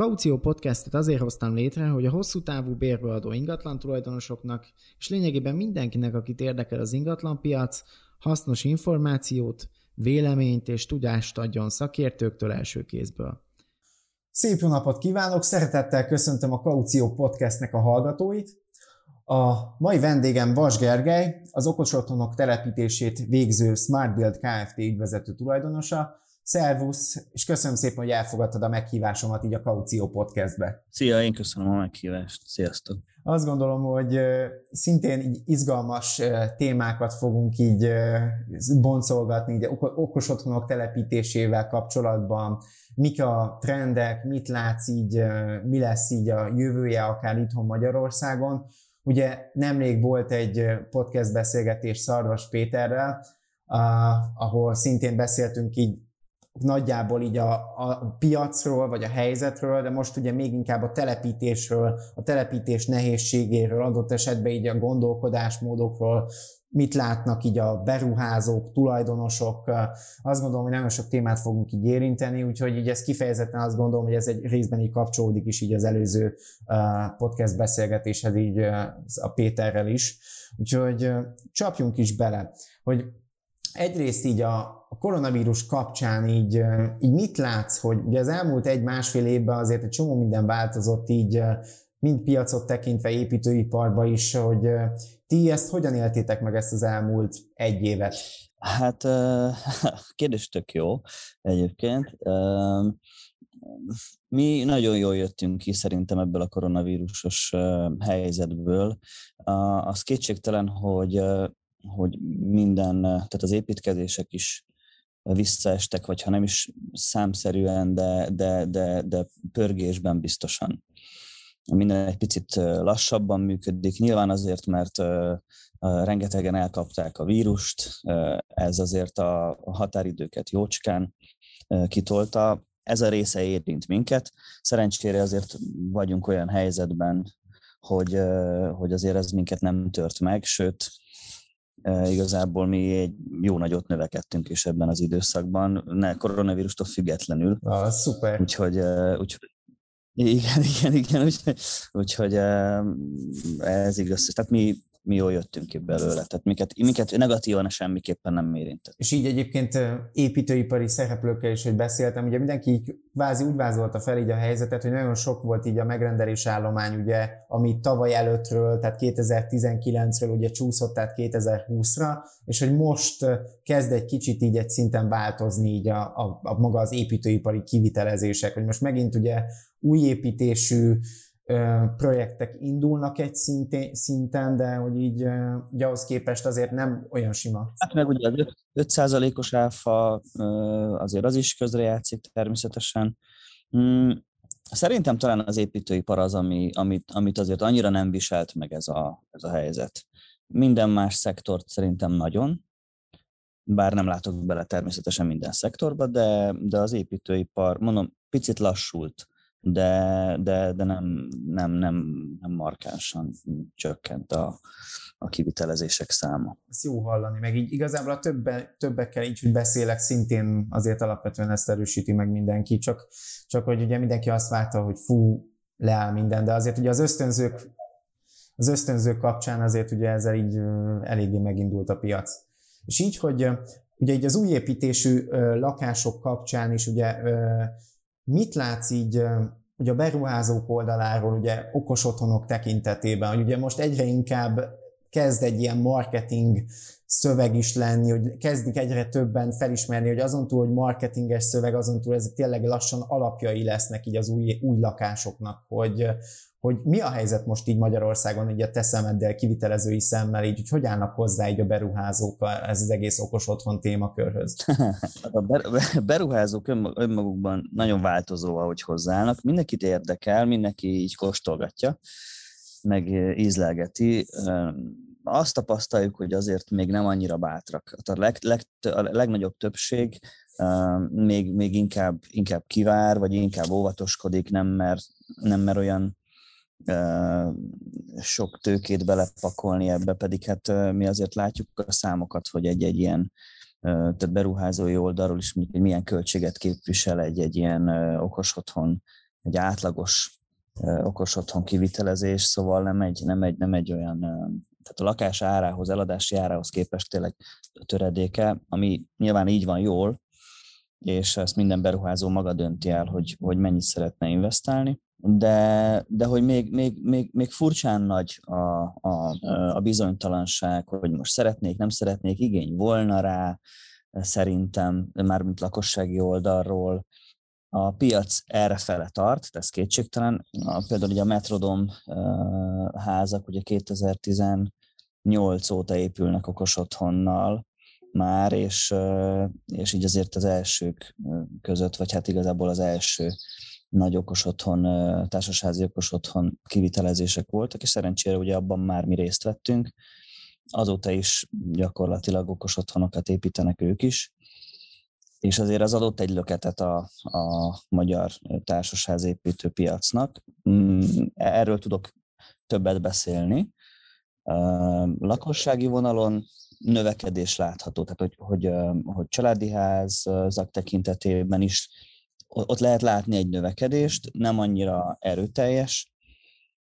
Kaució Podcastet azért hoztam létre, hogy a hosszú távú bérbeadó ingatlan tulajdonosoknak, és lényegében mindenkinek, akit érdekel az ingatlanpiac, hasznos információt, véleményt és tudást adjon szakértőktől első kézből. Szép jó napot kívánok! Szeretettel köszöntöm a Kaució Podcastnek a hallgatóit. A mai vendégem Vas Gergely, az okos otthonok telepítését végző Smart Build Kft. ügyvezető tulajdonosa. Szervusz, és köszönöm szépen, hogy elfogadtad a meghívásomat így a Kaució podcastbe. Szia, én köszönöm a meghívást. Sziasztok! Azt gondolom, hogy szintén így izgalmas témákat fogunk így boncolgatni, így okos otthonok telepítésével kapcsolatban, mik a trendek, mit látsz így, mi lesz így a jövője akár itthon Magyarországon. Ugye nemrég volt egy podcast beszélgetés Szarvas Péterrel, ahol szintén beszéltünk így nagyjából így a, a piacról, vagy a helyzetről, de most ugye még inkább a telepítésről, a telepítés nehézségéről, adott esetben így a gondolkodásmódokról, mit látnak így a beruházók, tulajdonosok. Azt gondolom, hogy nagyon sok témát fogunk így érinteni, úgyhogy így ez kifejezetten azt gondolom, hogy ez egy részben így kapcsolódik is így az előző podcast beszélgetéshez így a Péterrel is. Úgyhogy csapjunk is bele, hogy egyrészt így a, koronavírus kapcsán így, így mit látsz, hogy ugye az elmúlt egy-másfél évben azért egy csomó minden változott így, mind piacot tekintve építőiparba is, hogy ti ezt hogyan éltétek meg ezt az elmúlt egy évet? Hát kérdés tök jó egyébként. Mi nagyon jól jöttünk ki szerintem ebből a koronavírusos helyzetből. Az kétségtelen, hogy, hogy minden, tehát az építkezések is visszaestek, vagy ha nem is számszerűen, de, de, de, de pörgésben biztosan minden egy picit lassabban működik. Nyilván azért, mert rengetegen elkapták a vírust, ez azért a határidőket jócskán kitolta. Ez a része érint minket. Szerencsére azért vagyunk olyan helyzetben, hogy, hogy azért ez minket nem tört meg, sőt, igazából mi egy jó nagyot növekedtünk is ebben az időszakban, ne koronavírustól függetlenül. Ah, szuper. Úgyhogy, úgyhogy igen, igen, igen, úgyhogy, úgyhogy ez igaz. Tehát mi mi jól jöttünk ki belőle. Tehát minket, minket negatívan semmiképpen nem érintett. És így egyébként építőipari szereplőkkel is, hogy beszéltem, ugye mindenki így vázi úgy vázolta fel így a helyzetet, hogy nagyon sok volt így a megrendelés állomány, ugye, ami tavaly előttről, tehát 2019-ről ugye csúszott, tehát 2020-ra, és hogy most kezd egy kicsit így egy szinten változni így a, a, a maga az építőipari kivitelezések, hogy most megint ugye új építésű projektek indulnak egy szintén, szinten, de hogy így ugye ahhoz képest azért nem olyan sima. Hát meg ugye az 5%-os áfa azért az is közrejátszik természetesen. Mm, szerintem talán az építőipar az, ami, amit, amit azért annyira nem viselt meg ez a, ez a helyzet. Minden más szektort szerintem nagyon, bár nem látok bele természetesen minden szektorba, de, de az építőipar, mondom, picit lassult de, de, de nem, nem, nem, nem markánsan csökkent a, a kivitelezések száma. Ez jó hallani, meg így igazából a többe, többekkel így, hogy beszélek, szintén azért alapvetően ezt erősíti meg mindenki, csak, csak hogy ugye mindenki azt várta, hogy fú, leáll minden, de azért ugye az ösztönzők, az ösztönzők kapcsán azért ugye ezzel így eléggé megindult a piac. És így, hogy ugye így az új építésű lakások kapcsán is ugye Mit látsz így ugye a beruházók oldaláról, ugye okos otthonok tekintetében, hogy ugye most egyre inkább kezd egy ilyen marketing szöveg is lenni, hogy kezdik egyre többen felismerni, hogy azon túl, hogy marketinges szöveg, azon túl ez tényleg lassan alapjai lesznek így az új, új lakásoknak, hogy, hogy mi a helyzet most így Magyarországon, így a te szemeddel, kivitelezői szemmel, így, hogy hogy állnak hozzá így a beruházók ez az egész okos otthon témakörhöz? a beruházók önmagukban nagyon változó, ahogy hozzáállnak. Mindenkit érdekel, mindenki így kóstolgatja. meg ízlelgeti. Azt tapasztaljuk, hogy azért még nem annyira bátrak. A, leg, leg, a legnagyobb többség még, még inkább, inkább kivár, vagy inkább óvatoskodik, nem mer, nem mer olyan sok tőkét belepakolni ebbe, pedig hát mi azért látjuk a számokat, hogy egy-egy ilyen tehát beruházói oldalról is hogy milyen költséget képvisel egy-egy ilyen okos otthon, egy átlagos okos otthon kivitelezés, szóval nem egy, nem egy, nem egy olyan, tehát a lakás árához, eladási árához képest tényleg töredéke, ami nyilván így van jól, és ezt minden beruházó maga dönti el, hogy, hogy mennyit szeretne investálni, de, de hogy még, még, még, még furcsán nagy a, a, a bizonytalanság, hogy most szeretnék, nem szeretnék, igény volna rá, szerintem, mármint lakossági oldalról, a piac erre fele tart, ez kétségtelen. A, például ugye a Metrodom házak ugye 2018 óta épülnek okos otthonnal már, és, és így azért az elsők között, vagy hát igazából az első nagy okos otthon, társasházi okos otthon kivitelezések voltak, és szerencsére ugye abban már mi részt vettünk. Azóta is gyakorlatilag okos otthonokat építenek ők is, és azért az adott egy löketet a, a magyar társasházépítő piacnak. Mm, erről tudok többet beszélni. Lakossági vonalon növekedés látható, tehát hogy, hogy, hogy családi házak tekintetében is ott lehet látni egy növekedést, nem annyira erőteljes,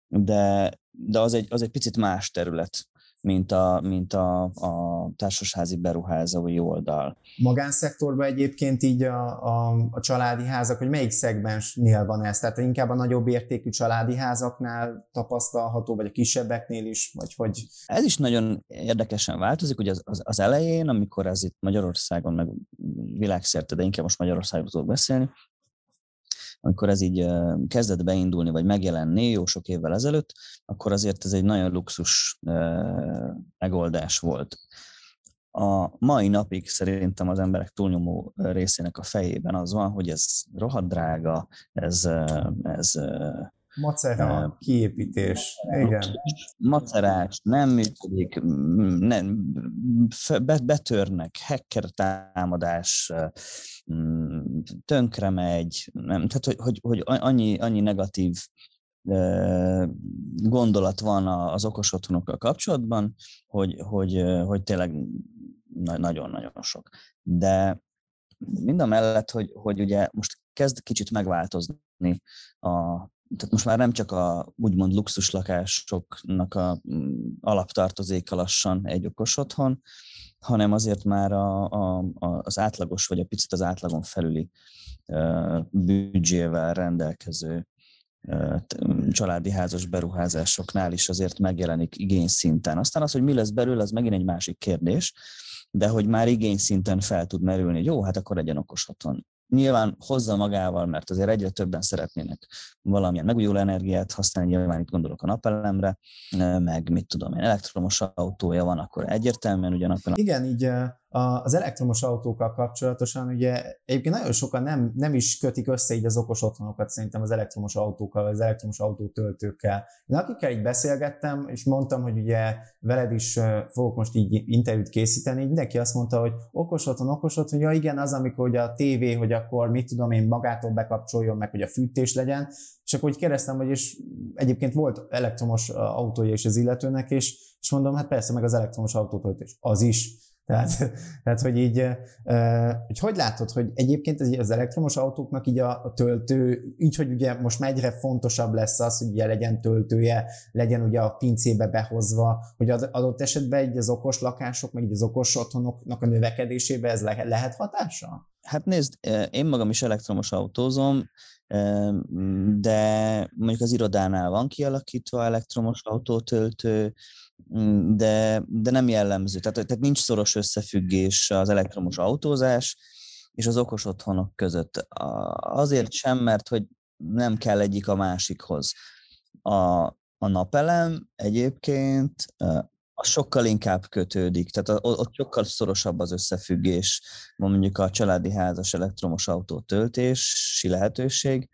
de, de az, egy, az egy picit más terület, mint a, mint a, a társasházi beruházói oldal. Magánszektorban egyébként így a, a, a családi házak, hogy melyik szegmensnél van ez? Tehát inkább a nagyobb értékű családi házaknál tapasztalható, vagy a kisebbeknél is, vagy hogy? Ez is nagyon érdekesen változik, ugye az, az, az elején, amikor ez itt Magyarországon, meg világszerte, de inkább most Magyarországról tudok beszélni, amikor ez így kezdett beindulni, vagy megjelenni jó sok évvel ezelőtt, akkor azért ez egy nagyon luxus megoldás volt. A mai napig szerintem az emberek túlnyomó részének a fejében az van, hogy ez rohadt drága, ez, ez Macera, kiépítés, igen. Macerás, nem működik, nem, betörnek, hacker támadás, tönkre megy, nem, tehát hogy, hogy, hogy annyi, annyi negatív gondolat van az okos otthonokkal kapcsolatban, hogy, hogy, hogy tényleg nagyon-nagyon sok. De mind a mellett, hogy, hogy ugye most kezd kicsit megváltozni a, tehát most már nem csak a úgymond luxus lakásoknak a mm, alaptartozéka lassan egy okos otthon, hanem azért már a, a, az átlagos, vagy a picit az átlagon felüli uh, büdzsével rendelkező uh, családi házas beruházásoknál is azért megjelenik igényszinten. Aztán az, hogy mi lesz belőle, az megint egy másik kérdés, de hogy már igényszinten fel tud merülni, hogy jó, hát akkor legyen okos otthon nyilván hozza magával, mert azért egyre többen szeretnének valamilyen megújuló energiát használni, nyilván itt gondolok a napelemre, meg mit tudom én, elektromos autója van, akkor egyértelműen ugyanakkor... Igen, így az elektromos autókkal kapcsolatosan ugye egyébként nagyon sokan nem, nem is kötik össze így az okos otthonokat szerintem az elektromos autókkal, az elektromos autótöltőkkel. Én akikkel így beszélgettem, és mondtam, hogy ugye veled is fogok most így interjút készíteni, mindenki azt mondta, hogy okos otthon, okos otthon, ja igen, az, amikor ugye a tévé, hogy akkor mit tudom én magától bekapcsoljon meg, hogy a fűtés legyen, és akkor úgy kérdeztem, hogy és egyébként volt elektromos autója is az illetőnek, és, és mondom, hát persze, meg az elektromos autótöltés. Az is tehát, tehát hogy így, hogy hogy látod, hogy egyébként az elektromos autóknak így a, a töltő, így, hogy ugye most már egyre fontosabb lesz az, hogy ugye legyen töltője, legyen ugye a pincébe behozva, hogy az adott esetben így az okos lakások, meg így az okos otthonoknak a növekedésébe ez le, lehet hatása? Hát nézd, én magam is elektromos autózom, de mondjuk az irodánál van kialakítva elektromos autótöltő, de, de nem jellemző. Tehát, tehát nincs szoros összefüggés az elektromos autózás és az okos otthonok között. Azért sem, mert hogy nem kell egyik a másikhoz. A, a napelem egyébként az sokkal inkább kötődik, tehát ott sokkal szorosabb az összefüggés, mondjuk a családi házas elektromos autó töltési lehetőség,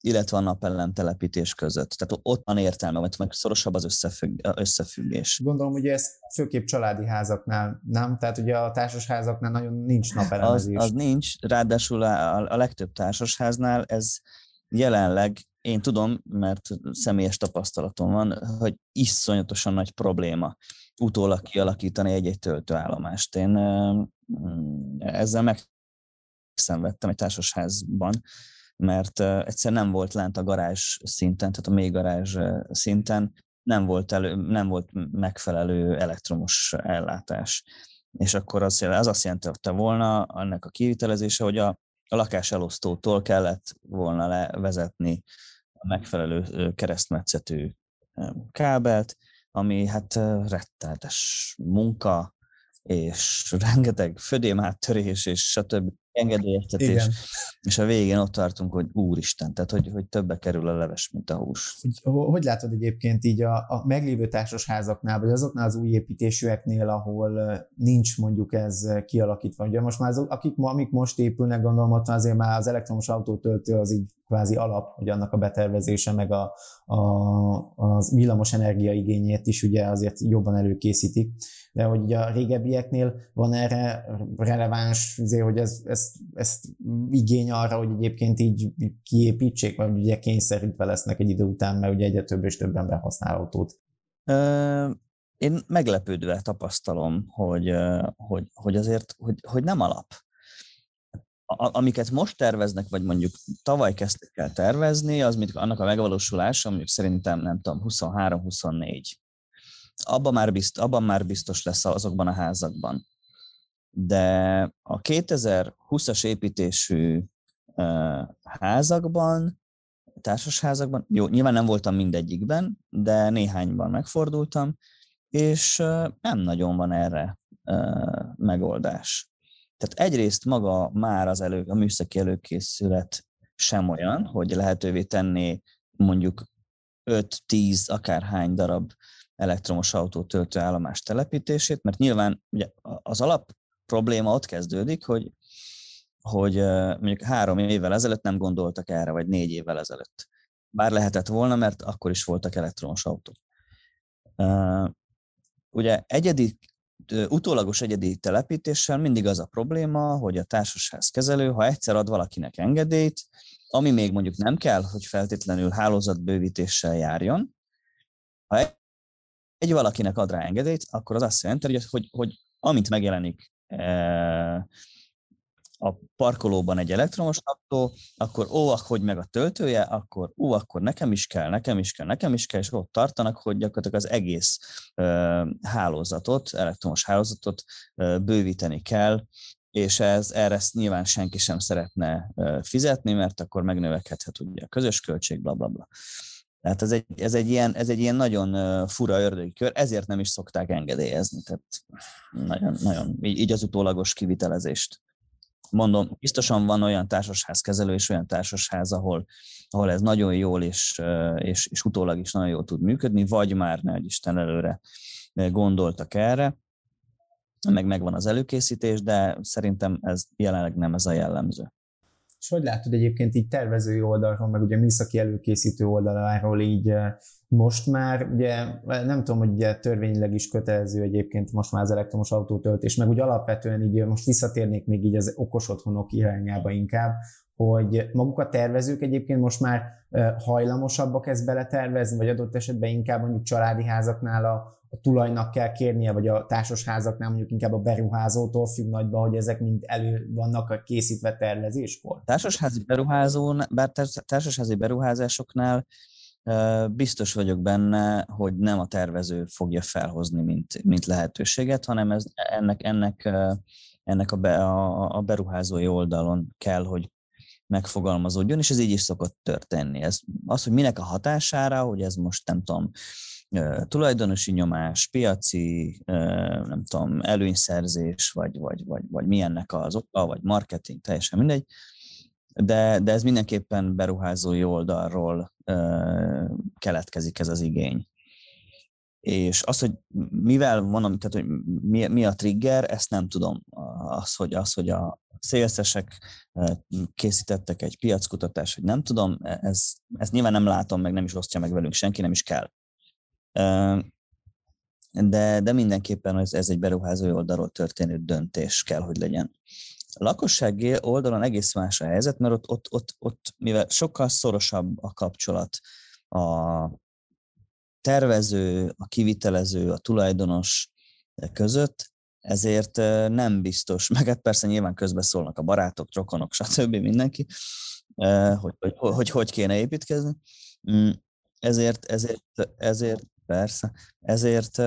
illetve a napellem telepítés között. Tehát ott van értelme, vagy meg szorosabb az összefügg, összefüggés. Gondolom, hogy ez főképp családi házaknál, nem? Tehát ugye a társasházaknál nagyon nincs napelemezés. Az, az nincs, ráadásul a, a legtöbb társasháznál ez jelenleg, én tudom, mert személyes tapasztalatom van, hogy iszonyatosan nagy probléma utólag kialakítani egy-egy töltőállomást. Én ezzel megszenvedtem egy társasházban, mert egyszer nem volt lent a garázs szinten, tehát a mély garázs szinten, nem volt, elő, nem volt megfelelő elektromos ellátás. És akkor az, az azt jelentette volna ennek a kivitelezése, hogy a, a lakás elosztótól kellett volna levezetni a megfelelő keresztmetszetű kábelt, ami hát rettenetes munka, és rengeteg födémáttörés, és stb engedélyeztetés, Igen. és a végén ott tartunk, hogy úristen, tehát hogy, hogy többe kerül a leves, mint a hús. Hogy látod egyébként így a, a meglévő társasházaknál, vagy azoknál az új építésűeknél, ahol nincs mondjuk ez kialakítva? Ugye most már azok, akik, amik most épülnek, gondolom ott azért már az elektromos autótöltő az így kvázi alap, hogy annak a betervezése, meg a, a, az villamos energiaigényét is ugye azért jobban előkészítik. De hogy a régebbieknél van erre releváns, azért, hogy ez, ez, ez igény arra, hogy egyébként így kiépítsék, vagy ugye kényszerítve lesznek egy idő után, mert ugye egyre több és több ember használ autót. Én meglepődve tapasztalom, hogy, hogy, hogy azért, hogy, hogy nem alap amiket most terveznek, vagy mondjuk tavaly kezdtek el tervezni, az mit, annak a megvalósulása mondjuk szerintem nem tudom, 23-24. Abban már, bizt, abban már biztos lesz azokban a házakban. De a 2020-as építésű házakban, társasházakban, jó, nyilván nem voltam mindegyikben, de néhányban megfordultam, és nem nagyon van erre megoldás. Tehát egyrészt maga már az elő, a műszaki előkészület sem olyan, hogy lehetővé tenné mondjuk 5-10 akárhány darab elektromos autó töltőállomás telepítését, mert nyilván ugye az alap probléma ott kezdődik, hogy, hogy mondjuk három évvel ezelőtt nem gondoltak erre, vagy négy évvel ezelőtt. Bár lehetett volna, mert akkor is voltak elektromos autók. Ugye egyedi utólagos egyedi telepítéssel mindig az a probléma, hogy a társasház kezelő, ha egyszer ad valakinek engedélyt, ami még mondjuk nem kell, hogy feltétlenül hálózatbővítéssel járjon, ha egy valakinek ad rá engedélyt, akkor az azt jelenti, hogy, hogy, hogy amint megjelenik a parkolóban egy elektromos autó, akkor ó, hogy meg a töltője, akkor ó, akkor nekem is kell, nekem is kell, nekem is kell, és ott tartanak, hogy gyakorlatilag az egész ö, hálózatot, elektromos hálózatot ö, bővíteni kell, és ez, erre ezt nyilván senki sem szeretne ö, fizetni, mert akkor megnövekedhet ugye a közös költség, bla, bla, bla. Tehát ez egy, ez egy, ilyen, ez egy ilyen nagyon fura ördögi kör, ezért nem is szokták engedélyezni. Tehát nagyon, nagyon így, így az utólagos kivitelezést mondom, biztosan van olyan társasházkezelő és olyan társasház, ahol, ahol ez nagyon jól és, és, és utólag is nagyon jól tud működni, vagy már ne Isten előre gondoltak erre, meg megvan az előkészítés, de szerintem ez jelenleg nem ez a jellemző. És hogy látod egyébként így tervezői oldalról, meg ugye műszaki előkészítő oldaláról így most már, ugye nem tudom, hogy ugye törvényileg is kötelező egyébként most már az elektromos autótöltés, meg úgy alapvetően így most visszatérnék még így az okos otthonok irányába inkább, hogy maguk a tervezők egyébként most már hajlamosabbak ezt beletervezni, vagy adott esetben inkább mondjuk családi házaknál a, a tulajnak kell kérnie, vagy a társasházaknál mondjuk inkább a beruházótól függ nagyban, hogy ezek mind elő vannak készítve tervezéskor? Társasházi beruházó, bár társasházi beruházásoknál biztos vagyok benne, hogy nem a tervező fogja felhozni, mint, mint lehetőséget, hanem ez, ennek, ennek, ennek a, be, a, a beruházói oldalon kell, hogy megfogalmazódjon, és ez így is szokott történni. Ez, az, hogy minek a hatására, hogy ez most nem tudom, tulajdonosi nyomás, piaci, nem tudom, előnyszerzés, vagy, vagy, vagy, vagy milyennek az oka, vagy marketing, teljesen mindegy, de, de ez mindenképpen beruházói oldalról keletkezik ez az igény. És az, hogy mivel van, tehát hogy mi, mi a trigger, ezt nem tudom. Az, hogy, az, hogy a szélszesek készítettek egy piackutatást, hogy nem tudom, e, ez, ezt nyilván nem látom, meg nem is osztja meg velünk senki, nem is kell. De, de mindenképpen ez, ez egy beruházói oldalról történő döntés kell, hogy legyen. A lakossági oldalon egész más a helyzet, mert ott, ott, ott, ott mivel sokkal szorosabb a kapcsolat a tervező, a kivitelező, a tulajdonos között, ezért nem biztos, meg hát persze nyilván közbeszólnak a barátok, rokonok, stb. mindenki, hogy hogy, hogy, hogy kéne építkezni. Mm, ezért, ezért, ezért persze, ezért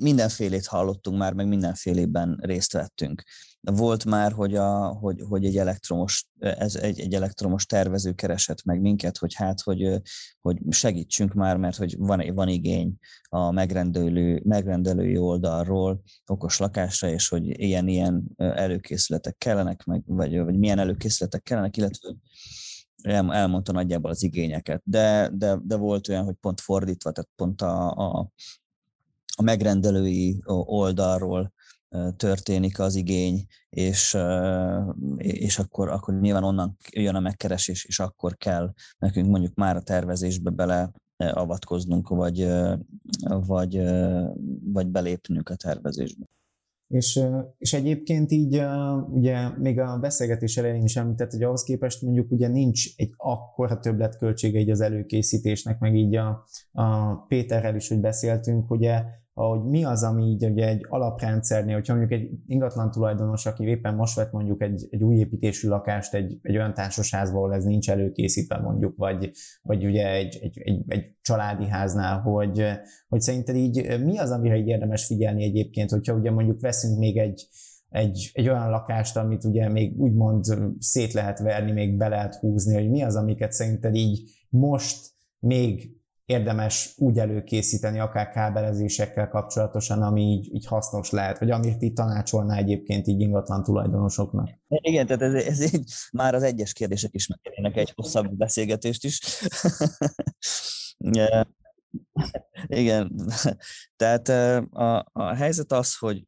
mindenfélét hallottunk már, meg mindenfélében részt vettünk. Volt már, hogy, a, hogy, hogy egy, elektromos, ez egy, egy elektromos tervező keresett meg minket, hogy hát, hogy, hogy segítsünk már, mert hogy van, van igény a megrendelő, megrendelői oldalról okos lakásra, és hogy ilyen-ilyen előkészületek kellenek, meg, vagy, vagy milyen előkészületek kellenek, illetve el, elmondta nagyjából az igényeket. De, de, de volt olyan, hogy pont fordítva, tehát pont a, a, a megrendelői oldalról történik az igény, és, és akkor, akkor nyilván onnan jön a megkeresés, és akkor kell nekünk mondjuk már a tervezésbe bele avatkoznunk, vagy, vagy, vagy belépnünk a tervezésbe. És, és egyébként így ugye még a beszélgetés elején is említett, hogy ahhoz képest mondjuk ugye nincs egy akkora többletköltsége így az előkészítésnek, meg így a, a Péterrel is, hogy beszéltünk, ugye hogy mi az, ami így ugye egy alaprendszernél, hogyha mondjuk egy ingatlan tulajdonos, aki éppen most vett mondjuk egy, egy új építésű lakást egy, egy olyan társasházból, ahol ez nincs előkészítve mondjuk, vagy, vagy ugye egy, egy, egy, egy családi háznál, hogy, hogy szerinted így mi az, amire így érdemes figyelni egyébként, hogyha ugye mondjuk veszünk még egy, egy, egy olyan lakást, amit ugye még úgymond szét lehet verni, még be lehet húzni, hogy mi az, amiket szerinted így most még érdemes úgy előkészíteni, akár kábelezésekkel kapcsolatosan, ami így, így hasznos lehet, vagy amit így tanácsolná egyébként így ingatlan tulajdonosoknak. Igen, tehát ez, ez így, már az egyes kérdések is megkérnének egy hosszabb beszélgetést is. Igen, tehát a, a helyzet az, hogy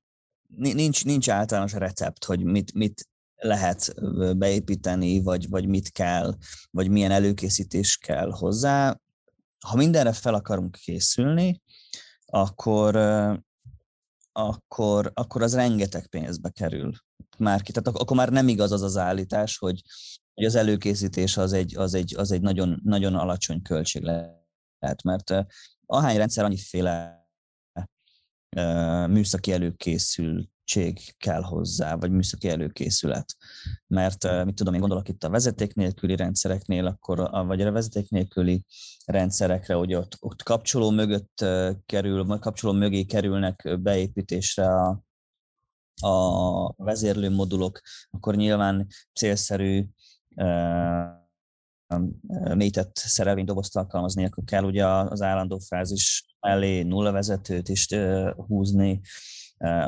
nincs, nincs általános recept, hogy mit, mit lehet beépíteni, vagy, vagy mit kell, vagy milyen előkészítés kell hozzá ha mindenre fel akarunk készülni, akkor, akkor, akkor az rengeteg pénzbe kerül már ki. Tehát akkor már nem igaz az az állítás, hogy, hogy az előkészítés az egy, az egy, az egy nagyon, nagyon alacsony költség lehet, mert ahány rendszer annyiféle műszaki előkészül segítség kell hozzá, vagy műszaki előkészület. Mert mit tudom, én gondolok itt a vezeték nélküli rendszereknél, akkor, vagy a vezeték nélküli rendszerekre, hogy ott, ott kapcsoló mögött kerül, vagy kapcsoló mögé kerülnek beépítésre a, a vezérlő modulok, akkor nyilván célszerű mélytett szerelvénydobozt alkalmazni, akkor kell ugye az állandó fázis mellé nulla vezetőt is húzni,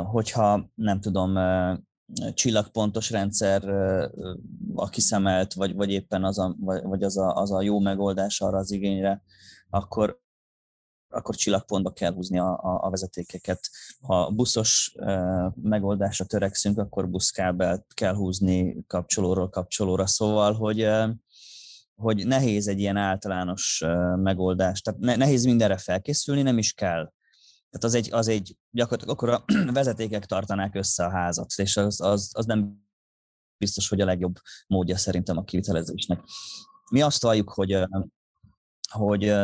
Hogyha nem tudom, csillagpontos rendszer a kiszemelt, vagy, vagy éppen az a, vagy az, a, az a jó megoldás arra az igényre, akkor, akkor csillagpontba kell húzni a, a, a vezetékeket. Ha buszos megoldásra törekszünk, akkor buszkábelt kell húzni kapcsolóról kapcsolóra. Szóval, hogy, hogy nehéz egy ilyen általános megoldás. Tehát nehéz mindenre felkészülni, nem is kell. Tehát az egy, az egy gyakorlatilag akkor a vezetékek tartanák össze a házat, és az, az, az nem biztos, hogy a legjobb módja szerintem a kivitelezésnek. Mi azt valljuk, hogy, hogy,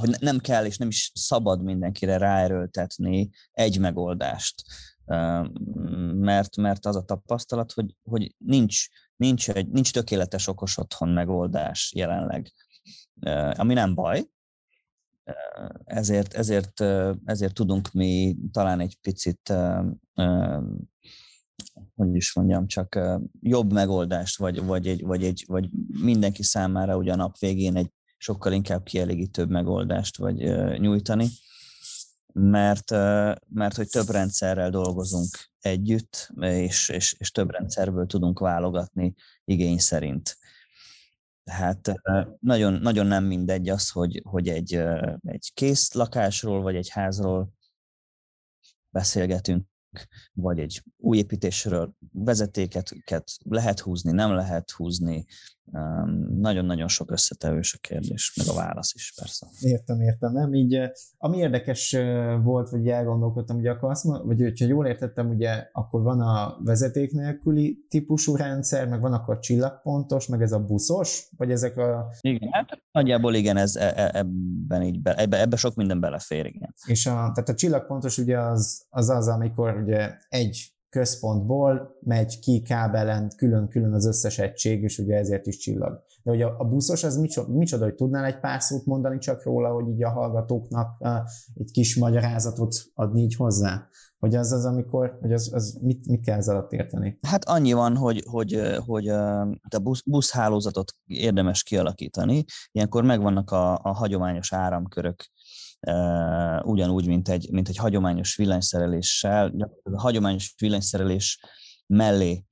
hogy nem kell és nem is szabad mindenkire ráerőltetni egy megoldást, mert, mert az a tapasztalat, hogy, hogy nincs, nincs, egy, nincs tökéletes okos otthon megoldás jelenleg, ami nem baj, ezért, ezért, ezért tudunk mi talán egy picit, hogy is mondjam, csak jobb megoldást, vagy, vagy, egy, vagy, egy, vagy mindenki számára ugye a nap végén egy sokkal inkább kielégítőbb megoldást vagy nyújtani, mert, mert hogy több rendszerrel dolgozunk együtt, és, és, és több rendszerből tudunk válogatni igény szerint. Tehát nagyon, nagyon nem mindegy az, hogy, hogy egy, egy kész lakásról vagy egy házról beszélgetünk, vagy egy új építésről vezetéket lehet húzni, nem lehet húzni, nagyon-nagyon sok összetevős a kérdés, meg a válasz is persze. Értem, értem. Nem? Így, eh, ami érdekes eh, volt, vagy elgondolkodtam, ugye akkor azt, vagy hogyha jól értettem, ugye akkor van a vezeték nélküli típusú rendszer, meg van akkor csillagpontos, meg ez a buszos, vagy ezek a... Igen, hát nagyjából igen, ez e, e, ebben így be, ebbe, ebbe sok minden belefér, igen. És a, tehát a csillagpontos ugye az az, az amikor ugye egy központból megy ki kábelen külön-külön az összes egység, és ugye ezért is csillag. De ugye a buszos az micsoda, micsoda hogy tudnál egy pár szót mondani csak róla, hogy így a hallgatóknak uh, egy kis magyarázatot adni így hozzá? Hogy az az, amikor, hogy az, az mit, mit kell ez alatt érteni? Hát annyi van, hogy, hogy, hogy a busz, buszhálózatot érdemes kialakítani. Ilyenkor megvannak a, a hagyományos áramkörök, ugyanúgy, mint egy, mint egy hagyományos villanyszereléssel, a hagyományos villanyszerelés mellé,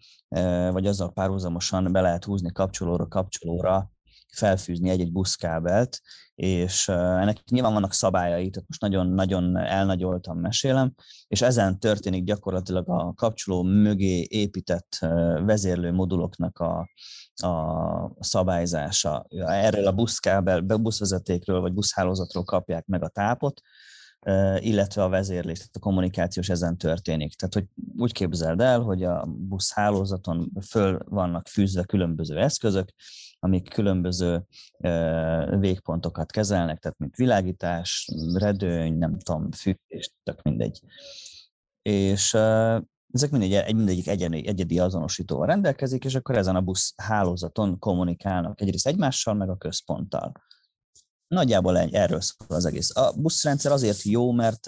vagy azzal párhuzamosan be lehet húzni kapcsolóra kapcsolóra, felfűzni egy-egy buszkábelt, és ennek nyilván vannak szabályai, tehát most nagyon-nagyon elnagyoltam mesélem, és ezen történik gyakorlatilag a kapcsoló mögé épített vezérlő moduloknak a, a szabályzása. Erről a buszkábel, buszvezetékről vagy buszhálózatról kapják meg a tápot, illetve a vezérlés, tehát a kommunikációs ezen történik. Tehát, hogy úgy képzeld el, hogy a buszhálózaton föl vannak fűzve különböző eszközök, amik különböző végpontokat kezelnek, tehát mint világítás, redőny, nem tudom, fűtés, tök mindegy. És ezek mindegy, egy, mindegyik egyedi, egyedi azonosítóval rendelkezik, és akkor ezen a busz hálózaton kommunikálnak egyrészt egymással, meg a központtal. Nagyjából egy, erről szól az egész. A buszrendszer azért jó, mert,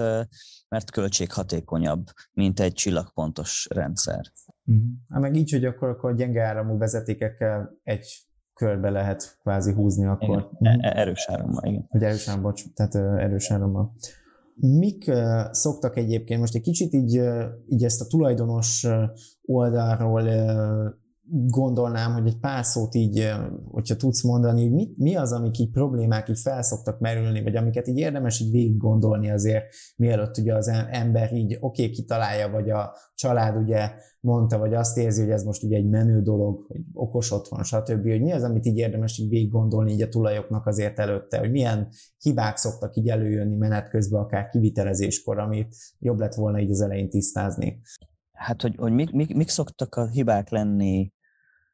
mert költséghatékonyabb, mint egy csillagpontos rendszer. Uh-huh. Hát meg így, hogy akkor, akkor gyenge áramú vezetékekkel egy körbe lehet kvázi húzni akkor. Igen, uh-huh. erős árammal, igen. Hogy erős árammal, tehát erős árammal. Mik szoktak egyébként, most egy kicsit így, így ezt a tulajdonos oldalról gondolnám, hogy egy pár szót így, hogyha tudsz mondani, hogy mi, mi az, amik így problémák így felszoktak merülni, vagy amiket így érdemes így végig gondolni azért, mielőtt ugye az ember így oké, okay, kitalálja, vagy a család ugye mondta, vagy azt érzi, hogy ez most ugye egy menő dolog, hogy okos otthon, stb., hogy mi az, amit így érdemes így végig gondolni így a tulajoknak azért előtte, hogy milyen hibák szoktak így előjönni menet közben, akár kivitelezéskor, amit jobb lett volna így az elején tisztázni. Hát, hogy, hogy mik, mik, mik szoktak a hibák lenni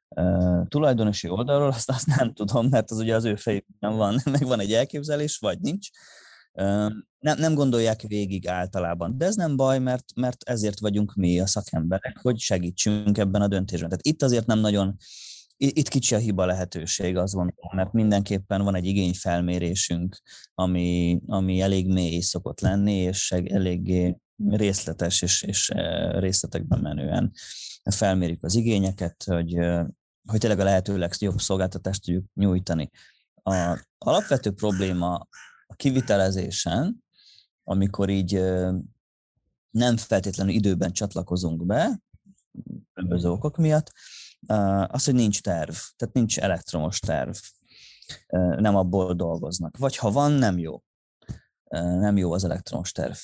Uh, tulajdonosi oldalról azt, azt nem tudom, mert az ugye az ő fejükben van, meg van egy elképzelés, vagy nincs. Nem, nem gondolják végig általában, de ez nem baj, mert, mert ezért vagyunk mi a szakemberek, hogy segítsünk ebben a döntésben. Tehát itt azért nem nagyon, itt kicsi a hiba lehetőség, az van, mert mindenképpen van egy igényfelmérésünk, ami, ami elég mély szokott lenni, és eléggé részletes és, és részletekben menően felmérjük az igényeket, hogy, hogy tényleg a lehető legjobb szolgáltatást tudjuk nyújtani. A alapvető probléma a kivitelezésen, amikor így nem feltétlenül időben csatlakozunk be, különböző okok miatt, az, hogy nincs terv, tehát nincs elektromos terv, nem abból dolgoznak. Vagy ha van, nem jó. Nem jó az elektromos terv.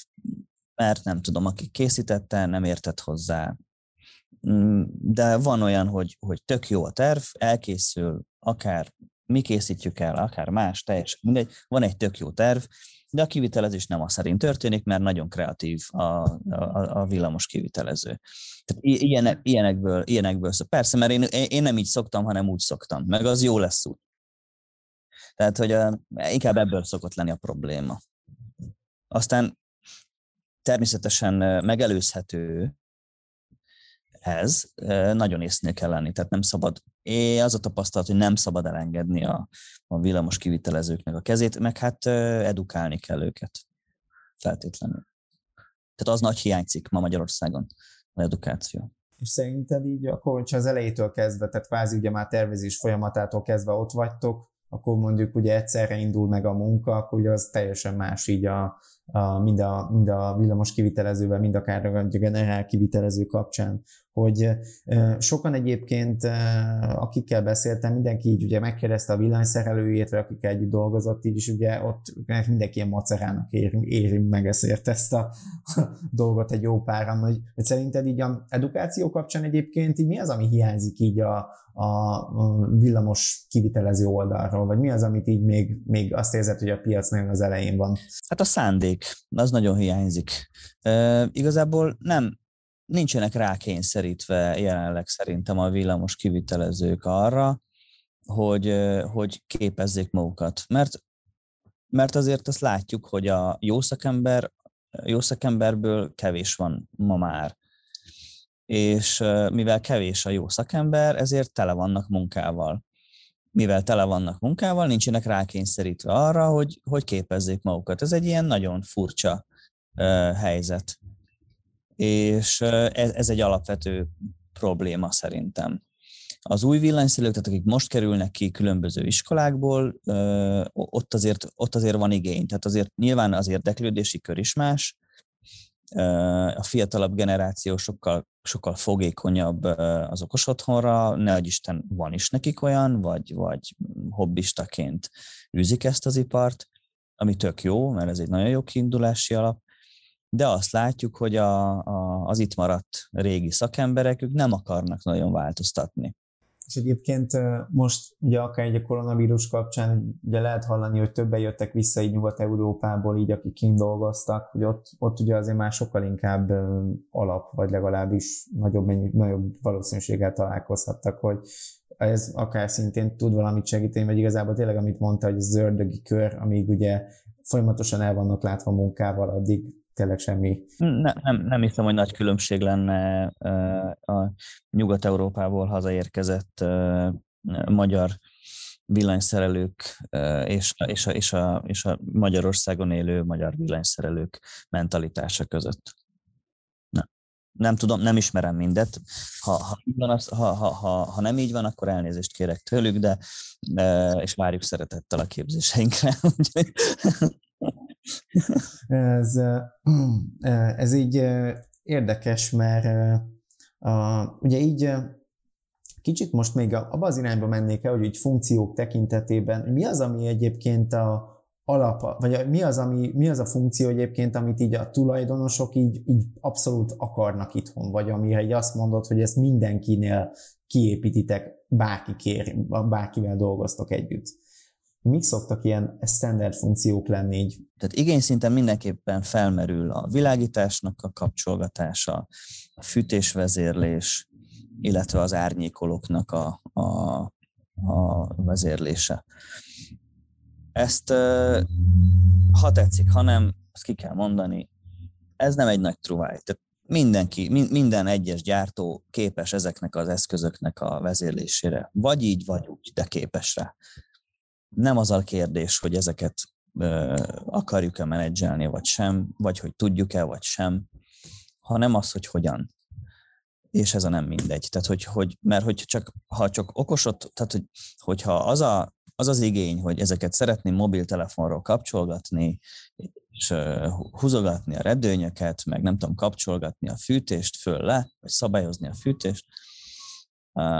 Mert nem tudom, aki készítette, nem értett hozzá, de van olyan, hogy, hogy tök jó a terv, elkészül, akár mi készítjük el, akár más, teljesen mindegy, van egy tök jó terv, de a kivitelezés nem az szerint történik, mert nagyon kreatív a, a, a villamos kivitelező. Tehát ilyenek, ilyenekből, ilyenekből szok. Persze, mert én, én nem így szoktam, hanem úgy szoktam, meg az jó lesz úgy. Tehát, hogy a, inkább ebből szokott lenni a probléma. Aztán természetesen megelőzhető ez nagyon észnél kell lenni, tehát nem szabad, é, az a tapasztalat, hogy nem szabad elengedni a, a villamos kivitelezőknek a kezét, meg hát edukálni kell őket feltétlenül. Tehát az nagy hiányzik ma Magyarországon, az edukáció. És szerinted így akkor, hogyha az elejétől kezdve, tehát kvázi ugye már tervezés folyamatától kezdve ott vagytok, akkor mondjuk ugye egyszerre indul meg a munka, akkor ugye az teljesen más így a, a, mind, a, mind a villamos kivitelezővel, mind akár a generál kivitelező kapcsán, hogy sokan egyébként, akikkel beszéltem, mindenki így ugye megkérdezte a villanyszerelőjét, vagy akikkel együtt dolgozott, így is ugye ott mindenki ilyen macerának éri, éri meg ezért ezt a dolgot egy jó páran, hogy, hogy szerinted így a edukáció kapcsán egyébként így mi az, ami hiányzik így a, a villamos kivitelező oldalról, vagy mi az, amit így még, még azt érzed, hogy a piac nagyon az elején van? Hát a szándék, az nagyon hiányzik. E, igazából nem, nincsenek rákényszerítve jelenleg szerintem a villamos kivitelezők arra, hogy, hogy képezzék magukat. Mert, mert azért azt látjuk, hogy a jó szakember, jó szakemberből kevés van ma már. És mivel kevés a jó szakember, ezért tele vannak munkával. Mivel tele vannak munkával, nincsenek rákényszerítve arra, hogy, hogy képezzék magukat. Ez egy ilyen nagyon furcsa helyzet és ez, ez egy alapvető probléma szerintem. Az új villanyszerelők, tehát akik most kerülnek ki különböző iskolákból, ott azért, ott azért van igény. Tehát azért nyilván az érdeklődési kör is más, a fiatalabb generáció sokkal, sokkal fogékonyabb az okos otthonra, ne Isten van is nekik olyan, vagy, vagy hobbistaként űzik ezt az ipart, ami tök jó, mert ez egy nagyon jó kiindulási alap, de azt látjuk, hogy a, a, az itt maradt régi szakemberek, ők nem akarnak nagyon változtatni. És egyébként most ugye akár egy a koronavírus kapcsán ugye lehet hallani, hogy többen jöttek vissza így Nyugat-Európából, így akik kint dolgoztak, hogy ott, ott ugye azért már sokkal inkább alap, vagy legalábbis nagyobb, nagyobb valószínűséggel találkozhattak, hogy ez akár szintén tud valamit segíteni, vagy igazából tényleg, amit mondta, hogy az ördögi kör, amíg ugye folyamatosan el vannak látva munkával, addig tényleg semmi. Ne, nem, nem hiszem, hogy nagy különbség lenne a Nyugat-Európából hazaérkezett magyar villanyszerelők és, és, a, és, a, és a Magyarországon élő magyar villanyszerelők mentalitása között. Nem, nem tudom, nem ismerem mindet. Ha, ha, ha, ha, ha nem így van, akkor elnézést kérek tőlük, de és várjuk szeretettel a képzéseinkre. ez, ez így érdekes, mert a, ugye így kicsit most még abba az irányba mennék el, hogy így funkciók tekintetében, mi az, ami egyébként a alap, vagy mi az, ami, mi az a funkció egyébként, amit így a tulajdonosok így, így abszolút akarnak itthon, vagy amire így azt mondod, hogy ezt mindenkinél kiépítitek, bárki kér, bárkivel dolgoztok együtt mik szoktak ilyen standard funkciók lenni így? Tehát igényszinten mindenképpen felmerül a világításnak a kapcsolgatása, a fűtésvezérlés, illetve az árnyékolóknak a, a, a vezérlése. Ezt, ha tetszik, ha nem, azt ki kell mondani, ez nem egy nagy truváj. Tehát mindenki, minden egyes gyártó képes ezeknek az eszközöknek a vezérlésére. Vagy így, vagy úgy, de képes rá nem az a kérdés, hogy ezeket akarjuk-e menedzselni, vagy sem, vagy hogy tudjuk-e, vagy sem, hanem az, hogy hogyan. És ez a nem mindegy. Tehát, hogy, hogy mert hogy csak, ha csak okosot, tehát, hogy, hogyha az, a, az az igény, hogy ezeket szeretném mobiltelefonról kapcsolgatni, és húzogatni a redőnyöket, meg nem tudom, kapcsolgatni a fűtést föl le, vagy szabályozni a fűtést,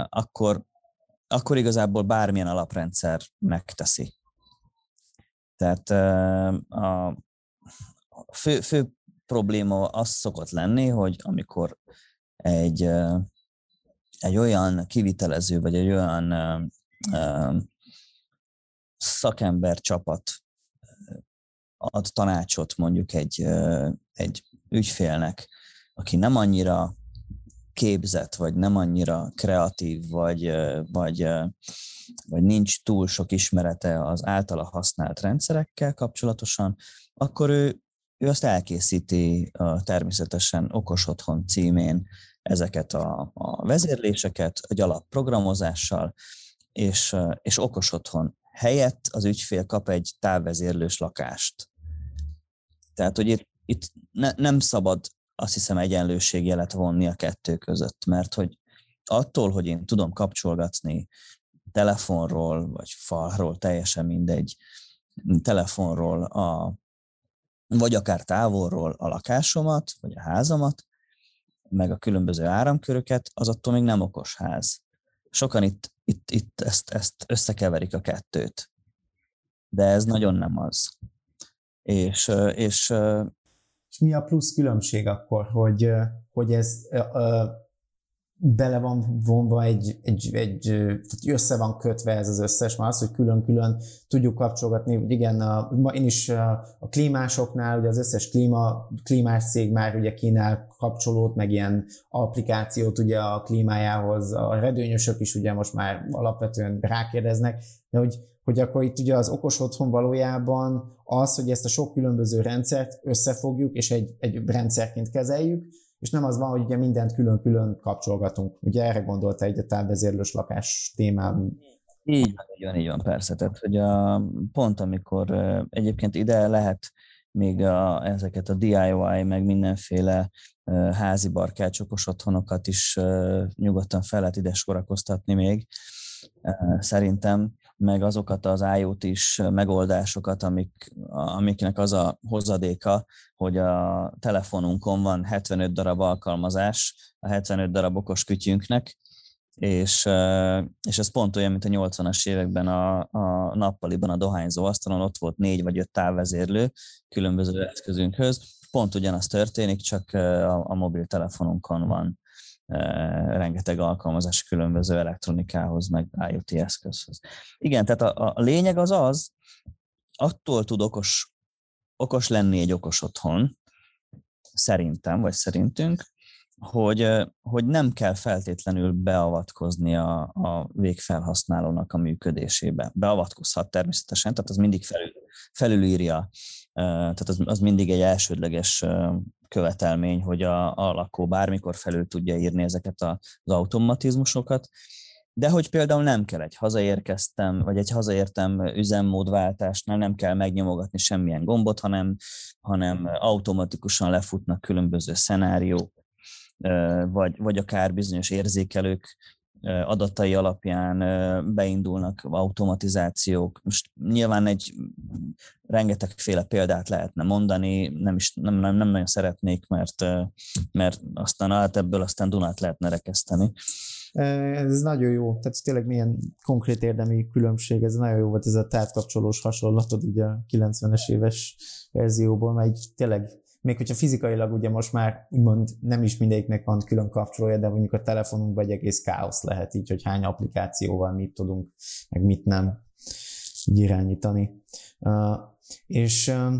akkor akkor igazából bármilyen alaprendszer megteszi. Tehát a fő, fő probléma az szokott lenni, hogy amikor egy, egy olyan kivitelező, vagy egy olyan szakember csapat ad tanácsot mondjuk egy, egy ügyfélnek, aki nem annyira képzett, vagy nem annyira kreatív, vagy, vagy, vagy nincs túl sok ismerete az általa használt rendszerekkel kapcsolatosan, akkor ő, ő azt elkészíti a természetesen okos otthon címén ezeket a, a vezérléseket egy alapprogramozással, és, és okos otthon helyett az ügyfél kap egy távvezérlős lakást. Tehát, hogy itt, itt ne, nem szabad azt hiszem egyenlőségjelet vonni a kettő között, mert hogy attól, hogy én tudom kapcsolgatni telefonról, vagy falról, teljesen mindegy, telefonról, a, vagy akár távolról a lakásomat, vagy a házamat, meg a különböző áramköröket, az attól még nem okos ház. Sokan itt, itt, itt ezt, ezt összekeverik a kettőt, de ez nagyon nem az. És, és, és mi a plusz különbség akkor, hogy, hogy ez bele van vonva egy, egy, egy tehát össze van kötve ez az összes, már az, hogy külön-külön tudjuk kapcsolgatni, hogy igen, a, én is a, klímásoknál, ugye az összes klíma, klímás cég már ugye kínál kapcsolót, meg ilyen applikációt ugye a klímájához, a redőnyösök is ugye most már alapvetően rákérdeznek, de hogy, hogy akkor itt ugye az okos otthon valójában az, hogy ezt a sok különböző rendszert összefogjuk, és egy, egy rendszerként kezeljük, és nem az van, hogy ugye mindent külön-külön kapcsolgatunk. Ugye erre gondolta egy a távvezérlős lakás témám. Így van, így van, így van, persze. Tehát, hogy a, pont amikor egyébként ide lehet még a, ezeket a DIY, meg mindenféle házi barkácsokos otthonokat is nyugodtan fel lehet ide sorakoztatni még, szerintem meg azokat az IoT is megoldásokat, amik, amiknek az a hozadéka, hogy a telefonunkon van 75 darab alkalmazás, a 75 darab okos kütyünknek, és, és ez pont olyan, mint a 80-as években a, a nappaliban a dohányzó asztalon ott volt négy vagy öt távvezérlő különböző eszközünkhöz. Pont ugyanaz történik, csak a, a mobiltelefonunkon van rengeteg alkalmazás különböző elektronikához, meg IoT eszközhöz. Igen, tehát a, a lényeg az az, attól tud okos, okos lenni egy okos otthon, szerintem, vagy szerintünk, hogy, hogy nem kell feltétlenül beavatkozni a, a végfelhasználónak a működésébe. Beavatkozhat természetesen, tehát az mindig felül, felülírja, tehát az, az mindig egy elsődleges követelmény, hogy a, a lakó bármikor felül tudja írni ezeket az automatizmusokat, de hogy például nem kell egy hazaérkeztem, vagy egy hazaértem üzemmódváltásnál nem kell megnyomogatni semmilyen gombot, hanem, hanem automatikusan lefutnak különböző szenáriók, vagy, vagy akár bizonyos érzékelők adatai alapján beindulnak automatizációk. Most nyilván egy rengetegféle példát lehetne mondani, nem is nem, nem, nem nagyon szeretnék, mert, mert aztán át ebből aztán Dunát lehetne rekeszteni. Ez nagyon jó, tehát tényleg milyen konkrét érdemi különbség, ez nagyon jó volt ez a távkapcsolós hasonlatod így a 90-es éves verzióból, mert így tényleg még hogyha fizikailag ugye most már úgymond nem is mindegyiknek van külön kapcsolója, de mondjuk a telefonunkban egy egész káosz lehet így, hogy hány applikációval mit tudunk, meg mit nem így irányítani. Uh, és uh,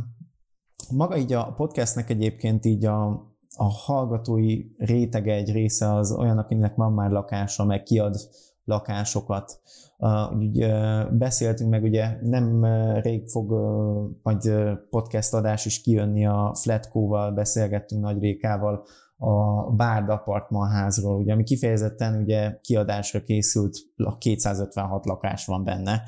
maga így a podcastnek egyébként így a, a hallgatói rétege egy része az olyan, akinek van már lakása, meg kiad lakásokat. Úgy beszéltünk meg, ugye nem rég fog majd podcast adás is kijönni a Flatco-val, beszélgettünk Nagy Rékával a Bárd apartmanházról, ugye, ami kifejezetten ugye kiadásra készült, 256 lakás van benne,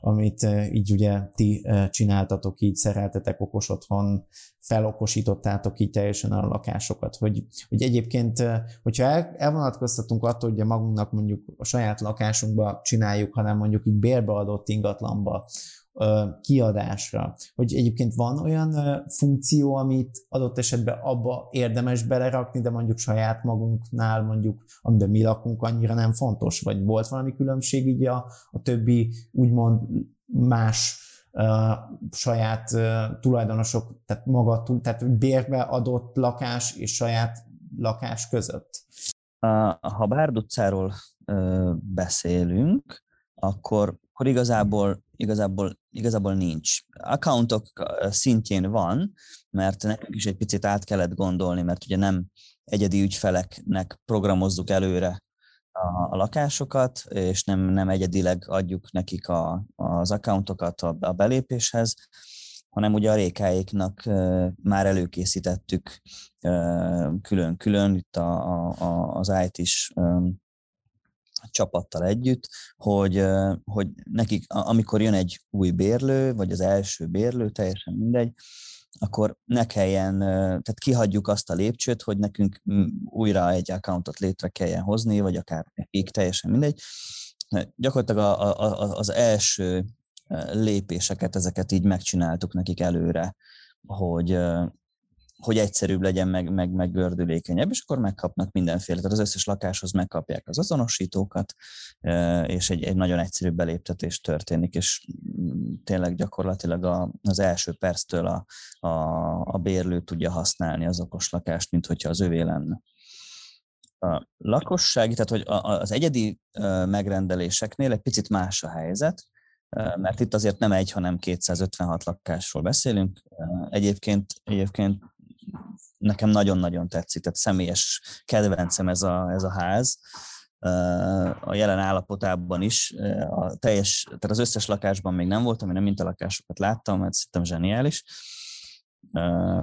amit így ugye ti csináltatok, így szereltetek okos otthon, felokosítottátok így teljesen a lakásokat, hogy, hogy egyébként, hogyha el, elvonatkoztatunk attól, hogy magunknak mondjuk a saját lakásunkba csináljuk, hanem mondjuk így bérbeadott ingatlanba, kiadásra, hogy egyébként van olyan funkció, amit adott esetben abba érdemes belerakni, de mondjuk saját magunknál, mondjuk amiben mi lakunk, annyira nem fontos, vagy volt valami különbség így a, a többi úgymond más uh, saját uh, tulajdonosok, tehát maga, tehát bérbe adott lakás és saját lakás között? Ha Bárd utcáról beszélünk, akkor, akkor igazából, igazából, igazából nincs. Accountok szintjén van, mert nekünk is egy picit át kellett gondolni, mert ugye nem egyedi ügyfeleknek programozzuk előre a, a lakásokat, és nem, nem egyedileg adjuk nekik a, az accountokat a, a belépéshez, hanem ugye a rékáiknak már előkészítettük külön-külön, itt a, a, az IT-s csapattal együtt, hogy, hogy nekik, amikor jön egy új bérlő, vagy az első bérlő, teljesen mindegy, akkor ne kelljen, tehát kihagyjuk azt a lépcsőt, hogy nekünk újra egy accountot létre kelljen hozni, vagy akár nekik, teljesen mindegy, gyakorlatilag a, a, az első lépéseket, ezeket így megcsináltuk nekik előre, hogy, hogy egyszerűbb legyen, meg, meg, meg gördülékenyebb, és akkor megkapnak mindenféle. Tehát az összes lakáshoz megkapják az azonosítókat, és egy, egy nagyon egyszerű beléptetés történik, és tényleg gyakorlatilag a, az első perctől a, a, a bérlő tudja használni az okos lakást, mint hogyha az övé lenne. A lakossági, tehát hogy az egyedi megrendeléseknél egy picit más a helyzet, mert itt azért nem egy, hanem 256 lakásról beszélünk. Egyébként, egyébként nekem nagyon-nagyon tetszik, tehát személyes kedvencem ez a, ez a ház a jelen állapotában is. A teljes, tehát az összes lakásban még nem voltam, én nem mint a lakásokat láttam, mert szerintem zseniális.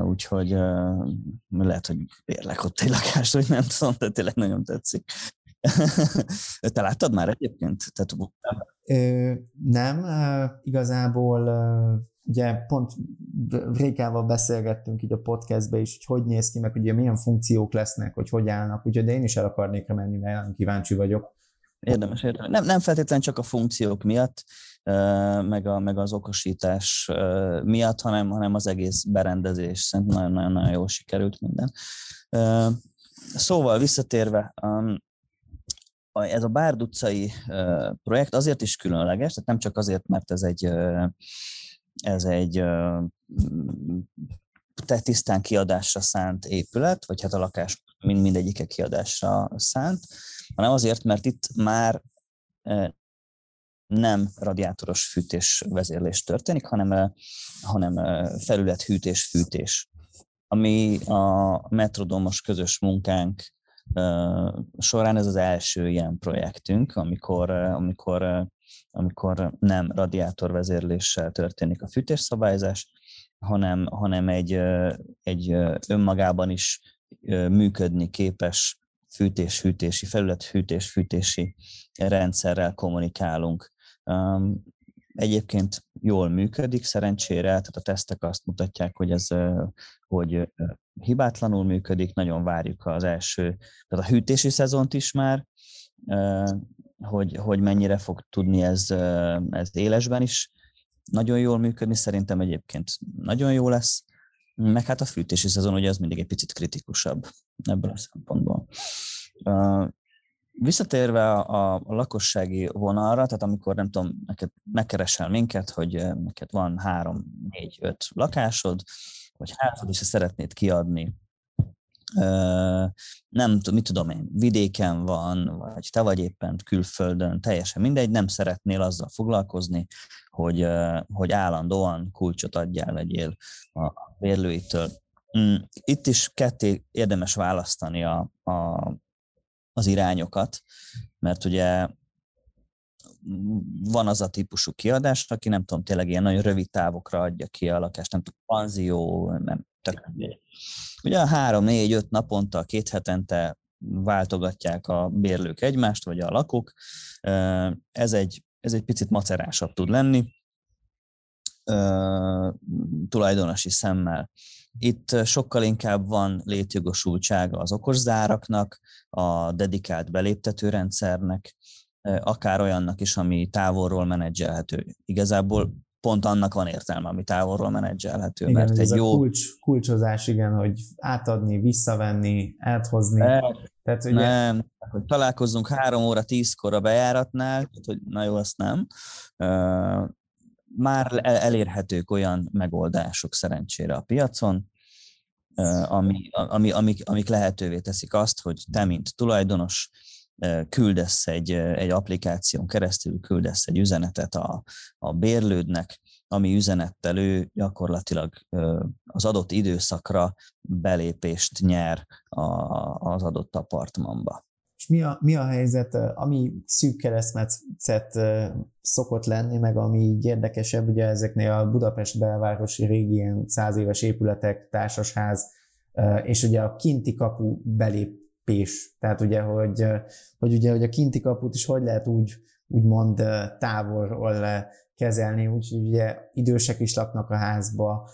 Úgyhogy lehet, hogy érlek ott egy lakást, hogy nem tudom, de tényleg nagyon tetszik. Te láttad már egyébként? Tehát, Ö, nem, igazából ugye pont Rékával beszélgettünk így a podcastbe is, hogy hogy néz ki, meg ugye milyen funkciók lesznek, hogy hogy állnak, úgyhogy de én is el akarnék menni, mert nagyon kíváncsi vagyok. Érdemes, érdemes. Nem, nem feltétlenül csak a funkciók miatt, meg, a, meg az okosítás miatt, hanem, hanem az egész berendezés. Szerintem nagyon-nagyon jól sikerült minden. Szóval visszatérve, ez a Bárd utcai projekt azért is különleges, tehát nem csak azért, mert ez egy, ez egy te tisztán kiadásra szánt épület, vagy hát a lakás mind, mindegyike kiadásra szánt, hanem azért, mert itt már nem radiátoros fűtés vezérlés történik, hanem, hanem felülethűtés, fűtés. Ami a metrodomos közös munkánk során ez az első ilyen projektünk, amikor, amikor, amikor nem radiátorvezérléssel történik a fűtésszabályzás, hanem, hanem egy, egy önmagában is működni képes fűtés-hűtési, felület-hűtés-fűtési rendszerrel kommunikálunk. Egyébként jól működik szerencsére, tehát a tesztek azt mutatják, hogy ez hogy hibátlanul működik, nagyon várjuk az első, tehát a hűtési szezont is már, hogy, hogy mennyire fog tudni ez, ez élesben is nagyon jól működni, szerintem egyébként nagyon jó lesz, meg hát a fűtési szezon ugye az mindig egy picit kritikusabb ebből a szempontból. Visszatérve a, a lakossági vonalra, tehát amikor nem tudom, neked megkeresel minket, hogy neked van három, négy, öt lakásod, vagy házad, és szeretnéd kiadni, nem mit tudom én, vidéken van, vagy te vagy éppen külföldön, teljesen mindegy, nem szeretnél azzal foglalkozni, hogy, hogy állandóan kulcsot adjál, legyél a bérlőitől. Mm, itt is ketté érdemes választani a, a, az irányokat, mert ugye van az a típusú kiadás, aki nem tudom, tényleg ilyen nagyon rövid távokra adja ki a lakást, nem tudom, panzió, nem tök Ugye a három, négy, öt naponta, két hetente váltogatják a bérlők egymást, vagy a lakók. Ez egy, ez egy picit macerásabb tud lenni, tulajdonosi szemmel. Itt sokkal inkább van létjogosultsága az okos záraknak, a dedikált beléptetőrendszernek, akár olyannak is, ami távolról menedzselhető. Igazából pont annak van értelme, ami távolról menedzselhető. Igen, mert egy jó... kulcs, kulcsozás, igen, hogy átadni, visszavenni, áthozni. Ne, tehát, ugye... Nem, hogy találkozzunk három óra tízkor a bejáratnál, hogy na jó, azt nem. Már elérhetők olyan megoldások szerencsére a piacon, ami, ami, amik, amik lehetővé teszik azt, hogy te, mint tulajdonos, küldesz egy, egy applikáción keresztül, küldesz egy üzenetet a, a bérlődnek, ami üzenettel ő gyakorlatilag az adott időszakra belépést nyer az adott apartmanba. És mi a, mi a helyzet, ami szűk keresztmetszet szokott lenni, meg ami így érdekesebb, ugye ezeknél a Budapest belvárosi régi ilyen száz éves épületek, társasház, és ugye a kinti kapu belép pés. Tehát ugye, hogy, hogy ugye, hogy a kinti kaput is hogy lehet úgy, úgymond távolról kezelni, úgyhogy ugye idősek is laknak a házba,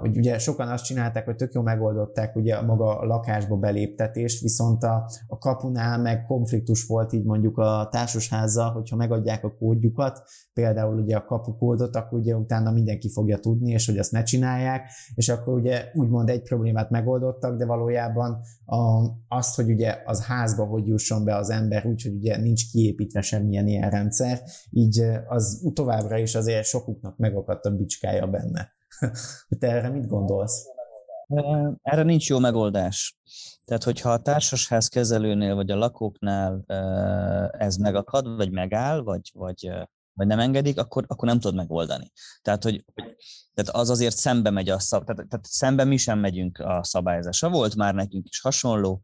hogy ugye sokan azt csinálták, hogy tök jól megoldották ugye maga a lakásba beléptetést, viszont a, a kapunál meg konfliktus volt így mondjuk a társasházzal, hogyha megadják a kódjukat, például ugye a kapukódot, akkor ugye utána mindenki fogja tudni, és hogy azt ne csinálják, és akkor ugye úgymond egy problémát megoldottak, de valójában a, azt, hogy ugye az házba hogy jusson be az ember, úgyhogy ugye nincs kiépítve semmilyen ilyen rendszer, így az továbbra is azért sokuknak megakadt a bicskája benne. Te erre mit gondolsz? Erre nincs jó megoldás. Tehát, hogyha a társasház kezelőnél vagy a lakóknál ez megakad, vagy megáll, vagy, vagy, vagy nem engedik, akkor, akkor nem tudod megoldani. Tehát, hogy, tehát az azért szembe megy a szab, tehát, tehát szembe mi sem megyünk a szabályozásra. Volt már nekünk is hasonló,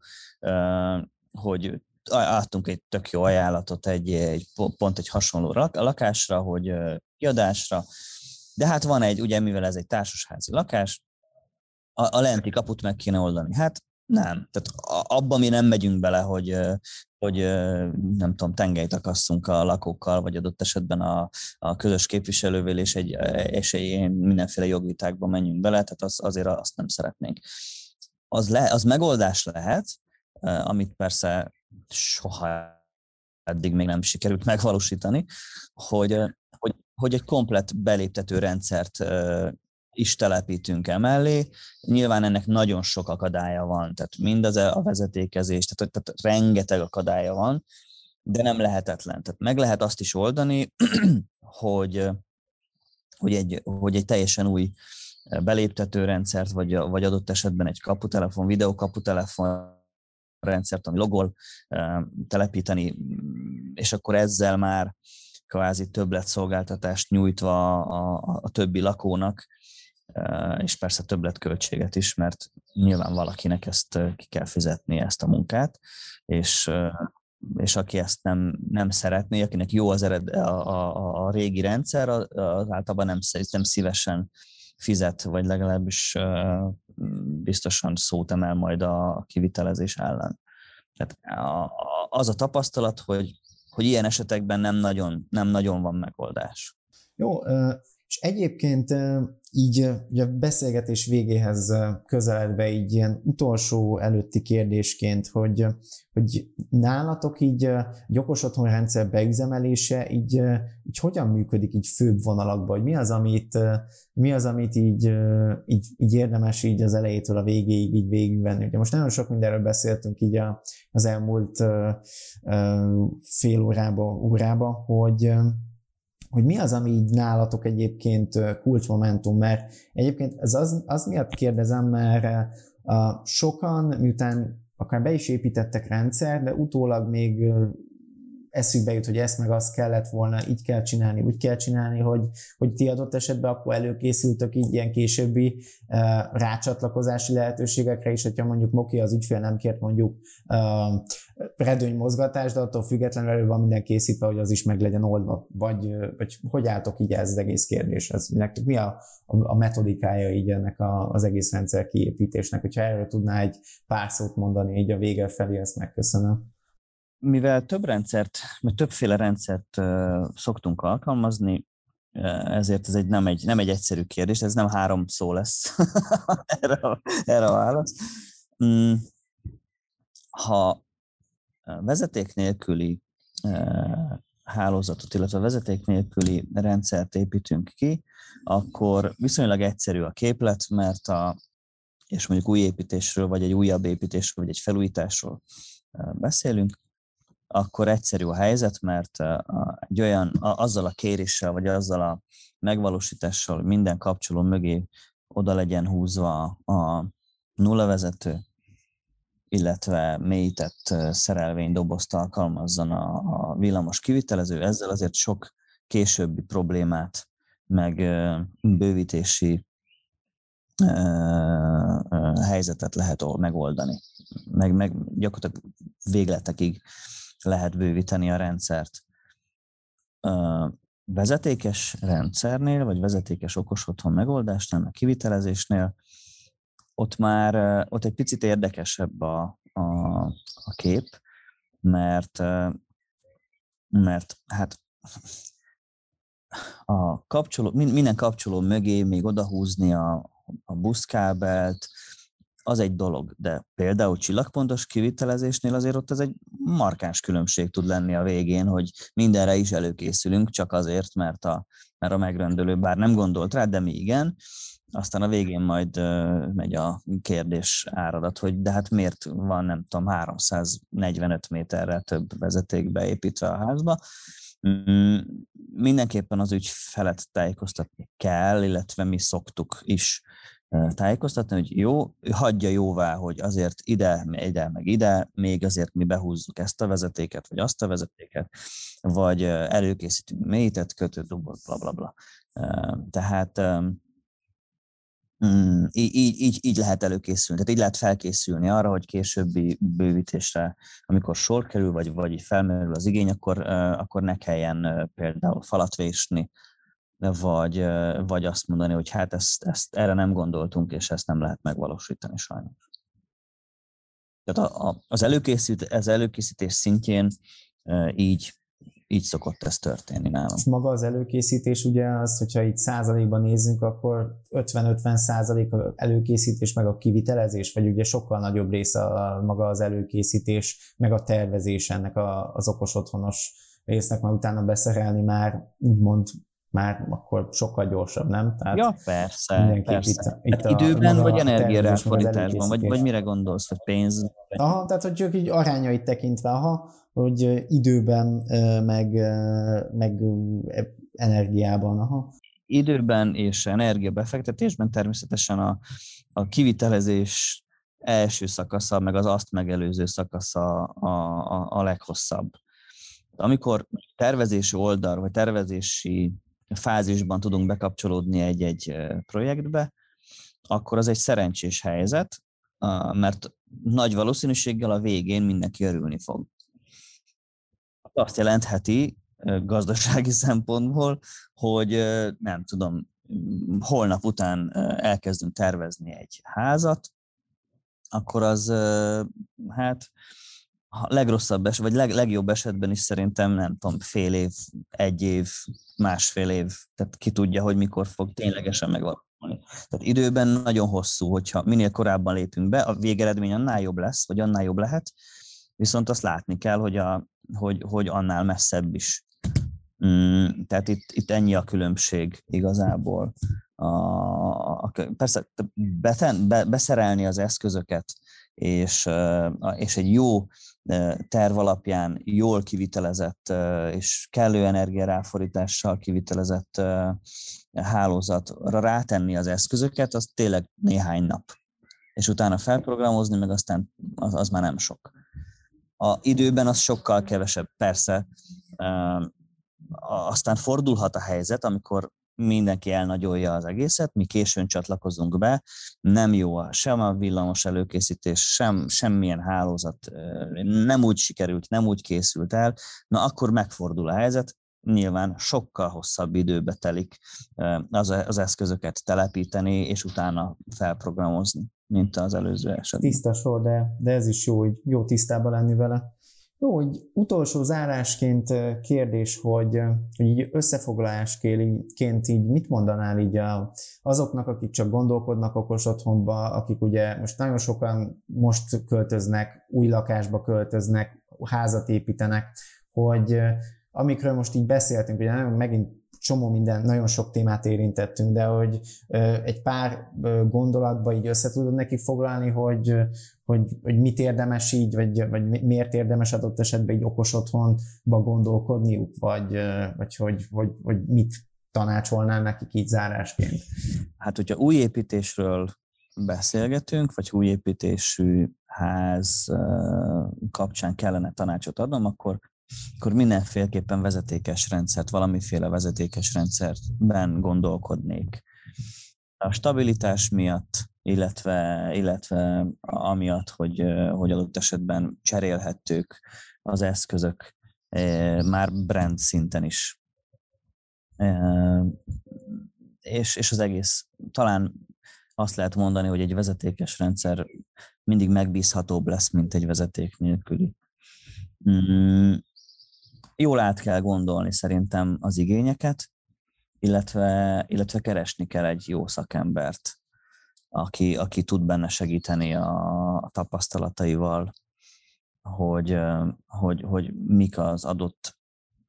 hogy adtunk egy tök jó ajánlatot egy, egy pont egy hasonló lakásra, hogy kiadásra, de hát van egy, ugye mivel ez egy társasházi lakás, a, a lenti kaput meg kéne oldani. Hát nem. Tehát abban mi nem megyünk bele, hogy, hogy nem tudom, tengelyt akasszunk a lakókkal, vagy adott esetben a, a közös képviselővel, és egy esélyén mindenféle jogvitákba menjünk bele, tehát az, azért azt nem szeretnénk. Az, le, az megoldás lehet, amit persze soha eddig még nem sikerült megvalósítani, hogy, hogy, egy komplet beléptető rendszert is telepítünk emellé. Nyilván ennek nagyon sok akadálya van, tehát mindaz a vezetékezés, tehát, tehát rengeteg akadálya van, de nem lehetetlen. Tehát meg lehet azt is oldani, hogy, hogy, egy, hogy egy teljesen új beléptető rendszert, vagy, vagy adott esetben egy kaputelefon, videokaputelefon rendszert, ami logol, telepíteni, és akkor ezzel már kvázi többletszolgáltatást nyújtva a, a, többi lakónak, és persze többletköltséget is, mert nyilván valakinek ezt ki kell fizetni ezt a munkát, és, és aki ezt nem, nem szeretné, akinek jó az ered, a, a, a régi rendszer, az általában nem, nem szívesen fizet, vagy legalábbis biztosan szót emel majd a kivitelezés ellen. Tehát az a tapasztalat, hogy, hogy ilyen esetekben nem nagyon, nem nagyon van megoldás. Jó, és egyébként így ugye a beszélgetés végéhez közeledve így ilyen utolsó előtti kérdésként, hogy, hogy nálatok így egy okos otthonrendszer beüzemelése így, így hogyan működik így főbb vonalakban, hogy mi az, amit, mi az, amit így, így, így érdemes így az elejétől a végéig így végigvenni. Ugye most nagyon sok mindenről beszéltünk így az elmúlt fél órába, órába, hogy hogy mi az, ami így nálatok egyébként kulcsmomentum, mert egyébként ez az, az miatt kérdezem, mert sokan, miután akár be is építettek rendszer, de utólag még eszükbe jut, hogy ezt meg azt kellett volna, így kell csinálni, úgy kell csinálni, hogy, hogy ti adott esetben akkor előkészültök így ilyen későbbi uh, rácsatlakozási lehetőségekre is, hogyha mondjuk Moki az ügyfél nem kért mondjuk uh, redőny mozgatást, de attól függetlenül elő van minden készítve, hogy az is meg legyen oldva, vagy, vagy hogy álltok így ez az egész kérdéshez? Nektek mi a, a, a metodikája így ennek a, az egész rendszer kiépítésnek? Hogyha erről tudná egy pár szót mondani így a vége felé, ezt megköszönöm mivel több rendszert, vagy többféle rendszert szoktunk alkalmazni, ezért ez egy, nem, egy, nem egy egyszerű kérdés, ez nem három szó lesz erre, a, erre a válasz. Mm, ha vezeték nélküli hálózatot, illetve vezeték nélküli rendszert építünk ki, akkor viszonylag egyszerű a képlet, mert a, és mondjuk új építésről, vagy egy újabb építésről, vagy egy felújításról beszélünk, akkor egyszerű a helyzet, mert egy olyan, azzal a kéréssel, vagy azzal a megvalósítással minden kapcsoló mögé oda legyen húzva a nullavezető, illetve mélyített szerelvény dobozt alkalmazzon a, villamos kivitelező, ezzel azért sok későbbi problémát, meg bővítési helyzetet lehet megoldani. Meg, meg gyakorlatilag végletekig lehet bővíteni a rendszert. Vezetékes rendszernél, vagy vezetékes okos otthon megoldásnál, a kivitelezésnél, ott már ott egy picit érdekesebb a, a, a kép, mert, mert hát a kapcsoló, minden kapcsoló mögé még odahúzni a, a buszkábelt, az egy dolog, de például csillagpontos kivitelezésnél azért ott ez egy markáns különbség tud lenni a végén, hogy mindenre is előkészülünk, csak azért, mert a, mert a megrendelő bár nem gondolt rá, de mi igen, aztán a végén majd megy a kérdés áradat, hogy de hát miért van, nem tudom, 345 méterrel több vezeték beépítve a házba. Mm, mindenképpen az ügyfelet tájékoztatni kell, illetve mi szoktuk is tájékoztatni, hogy jó, hagyja jóvá, hogy azért ide, ide, meg ide, még azért mi behúzzuk ezt a vezetéket, vagy azt a vezetéket, vagy előkészítünk mélyített kötődobot, bla, bla, bla. Tehát Mm, így, így, így lehet előkészülni, tehát így lehet felkészülni arra, hogy későbbi bővítésre, amikor sor kerül, vagy, vagy felmerül az igény, akkor, akkor ne kelljen például falat vésni, vagy, vagy azt mondani, hogy hát ezt, ezt erre nem gondoltunk, és ezt nem lehet megvalósítani sajnos. Tehát a, a, az, előkészít, az előkészítés szintjén így, így szokott ez történni nálam. Maga az előkészítés, ugye az, hogyha itt százalékban nézzünk, akkor 50-50 százalék -50 előkészítés, meg a kivitelezés, vagy ugye sokkal nagyobb része a, maga az előkészítés, meg a tervezés ennek a, az okos otthonos résznek, már utána beszerelni már úgymond már akkor sokkal gyorsabb, nem? Tehát ja, persze, persze. Itt, itt hát időben a, vagy energiaráfordításban, vagy, vagy mire gondolsz, vagy pénz? Aha, tehát hogy csak így arányait tekintve, aha, hogy időben, meg, meg energiában, aha. Időben és energiabefektetésben természetesen a, a kivitelezés első szakasza, meg az azt megelőző szakasza a, a, a leghosszabb. Amikor tervezési oldal, vagy tervezési fázisban tudunk bekapcsolódni egy-egy projektbe, akkor az egy szerencsés helyzet, mert nagy valószínűséggel a végén mindenki örülni fog. Azt jelentheti gazdasági szempontból, hogy nem tudom, holnap után elkezdünk tervezni egy házat, akkor az hát a legrosszabb eset, vagy leg, legjobb esetben is szerintem, nem tudom, fél év, egy év, másfél év, tehát ki tudja, hogy mikor fog ténylegesen megvalósulni. Tehát időben nagyon hosszú, hogyha minél korábban lépünk be, a végeredmény annál jobb lesz, vagy annál jobb lehet, viszont azt látni kell, hogy, a, hogy, hogy annál messzebb is. Mm, tehát itt, itt ennyi a különbség igazából. A, a, persze beten, be, beszerelni az eszközöket, és, és egy jó terv alapján jól kivitelezett és kellő energiaráfordítással kivitelezett hálózatra rátenni az eszközöket, az tényleg néhány nap. És utána felprogramozni, meg aztán az, az már nem sok. A időben az sokkal kevesebb, persze. Aztán fordulhat a helyzet, amikor mindenki elnagyolja az egészet, mi későn csatlakozunk be, nem jó sem a villamos előkészítés, sem semmilyen hálózat nem úgy sikerült, nem úgy készült el, na akkor megfordul a helyzet, nyilván sokkal hosszabb időbe telik az, az eszközöket telepíteni, és utána felprogramozni, mint az előző esetben. Tiszta sor, de, de ez is jó, hogy jó tisztában lenni vele. Jó, hogy utolsó zárásként kérdés, hogy, hogy így összefoglalásként így mit mondanál így a, azoknak, akik csak gondolkodnak okos otthonba, akik ugye most nagyon sokan most költöznek, új lakásba költöznek, házat építenek, hogy amikről most így beszéltünk, ugye nagyon megint csomó minden, nagyon sok témát érintettünk, de hogy egy pár gondolatba így össze tudod neki foglalni, hogy, hogy, hogy mit érdemes így, vagy, vagy miért érdemes adott esetben egy okos otthonba gondolkodniuk, vagy, vagy hogy, hogy, hogy mit tanácsolnál nekik így zárásként? Hát, hogyha új építésről beszélgetünk, vagy új építésű ház kapcsán kellene tanácsot adnom, akkor akkor mindenféleképpen vezetékes rendszert, valamiféle vezetékes rendszerben gondolkodnék. A stabilitás miatt, illetve, illetve amiatt, hogy, hogy adott esetben cserélhettük az eszközök már brand szinten is. És, és az egész, talán azt lehet mondani, hogy egy vezetékes rendszer mindig megbízhatóbb lesz, mint egy vezeték nélküli. Mm, jól át kell gondolni szerintem az igényeket, illetve, illetve keresni kell egy jó szakembert, aki, aki tud benne segíteni a, tapasztalataival, hogy, hogy, hogy mik az adott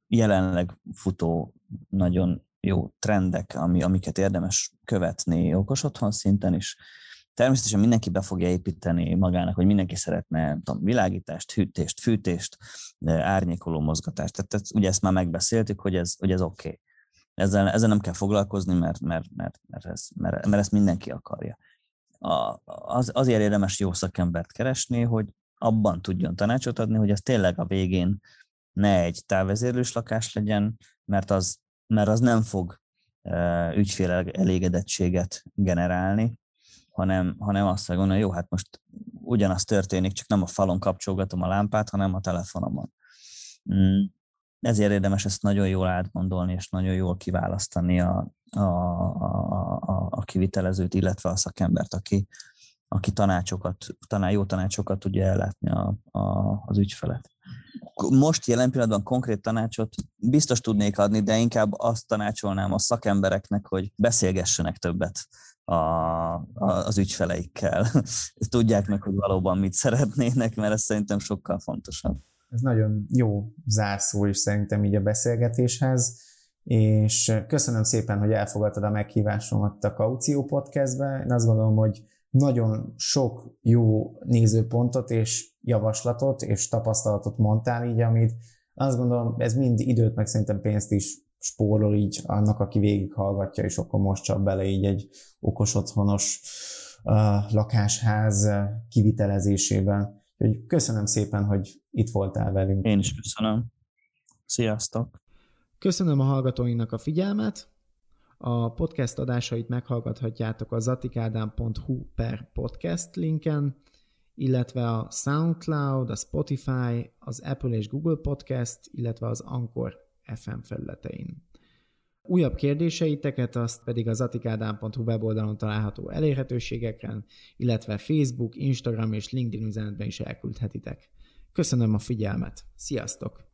jelenleg futó nagyon jó trendek, ami, amiket érdemes követni okos otthon szinten is. Természetesen mindenki be fogja építeni magának, hogy mindenki szeretne tudom, világítást, hűtést, fűtést, árnyékoló mozgatást. Tehát, tehát ugye ezt már megbeszéltük, hogy ez, hogy ez oké. Okay. Ezzel, ezzel nem kell foglalkozni, mert, mert, mert, mert, ez, mert, mert ezt mindenki akarja. A, az, azért érdemes jó szakembert keresni, hogy abban tudjon tanácsot adni, hogy ez tényleg a végén ne egy távvezérlős lakás legyen, mert az, mert az nem fog ügyfél elégedettséget generálni, hanem, hanem azt kell gondolni, jó, hát most ugyanaz történik, csak nem a falon kapcsolgatom a lámpát, hanem a telefonomon. Mm, ezért érdemes ezt nagyon jól átgondolni, és nagyon jól kiválasztani a, a, a, a, a kivitelezőt, illetve a szakembert, aki, aki tanácsokat, taná, jó tanácsokat tudja ellátni a, a, az ügyfelet. Most jelen pillanatban konkrét tanácsot biztos tudnék adni, de inkább azt tanácsolnám a szakembereknek, hogy beszélgessenek többet a, a, az ügyfeleikkel. Tudják meg, hogy valóban mit szeretnének, mert ez szerintem sokkal fontosabb. Ez nagyon jó zárszó is szerintem így a beszélgetéshez, és köszönöm szépen, hogy elfogadtad a meghívásomat a Kaució Podcastbe. Én azt gondolom, hogy nagyon sok jó nézőpontot és javaslatot és tapasztalatot mondtál így, amit azt gondolom, ez mind időt, meg szerintem pénzt is spórol így annak, aki végighallgatja, és akkor most csak bele így egy okos otthonos uh, lakásház kivitelezésében. Köszönöm szépen, hogy itt voltál velünk. Én is köszönöm. Sziasztok! Köszönöm a hallgatóinknak a figyelmet. A podcast adásait meghallgathatjátok a zatikádám.hu per podcast linken, illetve a SoundCloud, a Spotify, az Apple és Google Podcast, illetve az Anchor FM felületein. Újabb kérdéseiteket azt pedig az atikádám.hu weboldalon található elérhetőségeken, illetve Facebook, Instagram és LinkedIn üzenetben is elküldhetitek. Köszönöm a figyelmet. Sziasztok!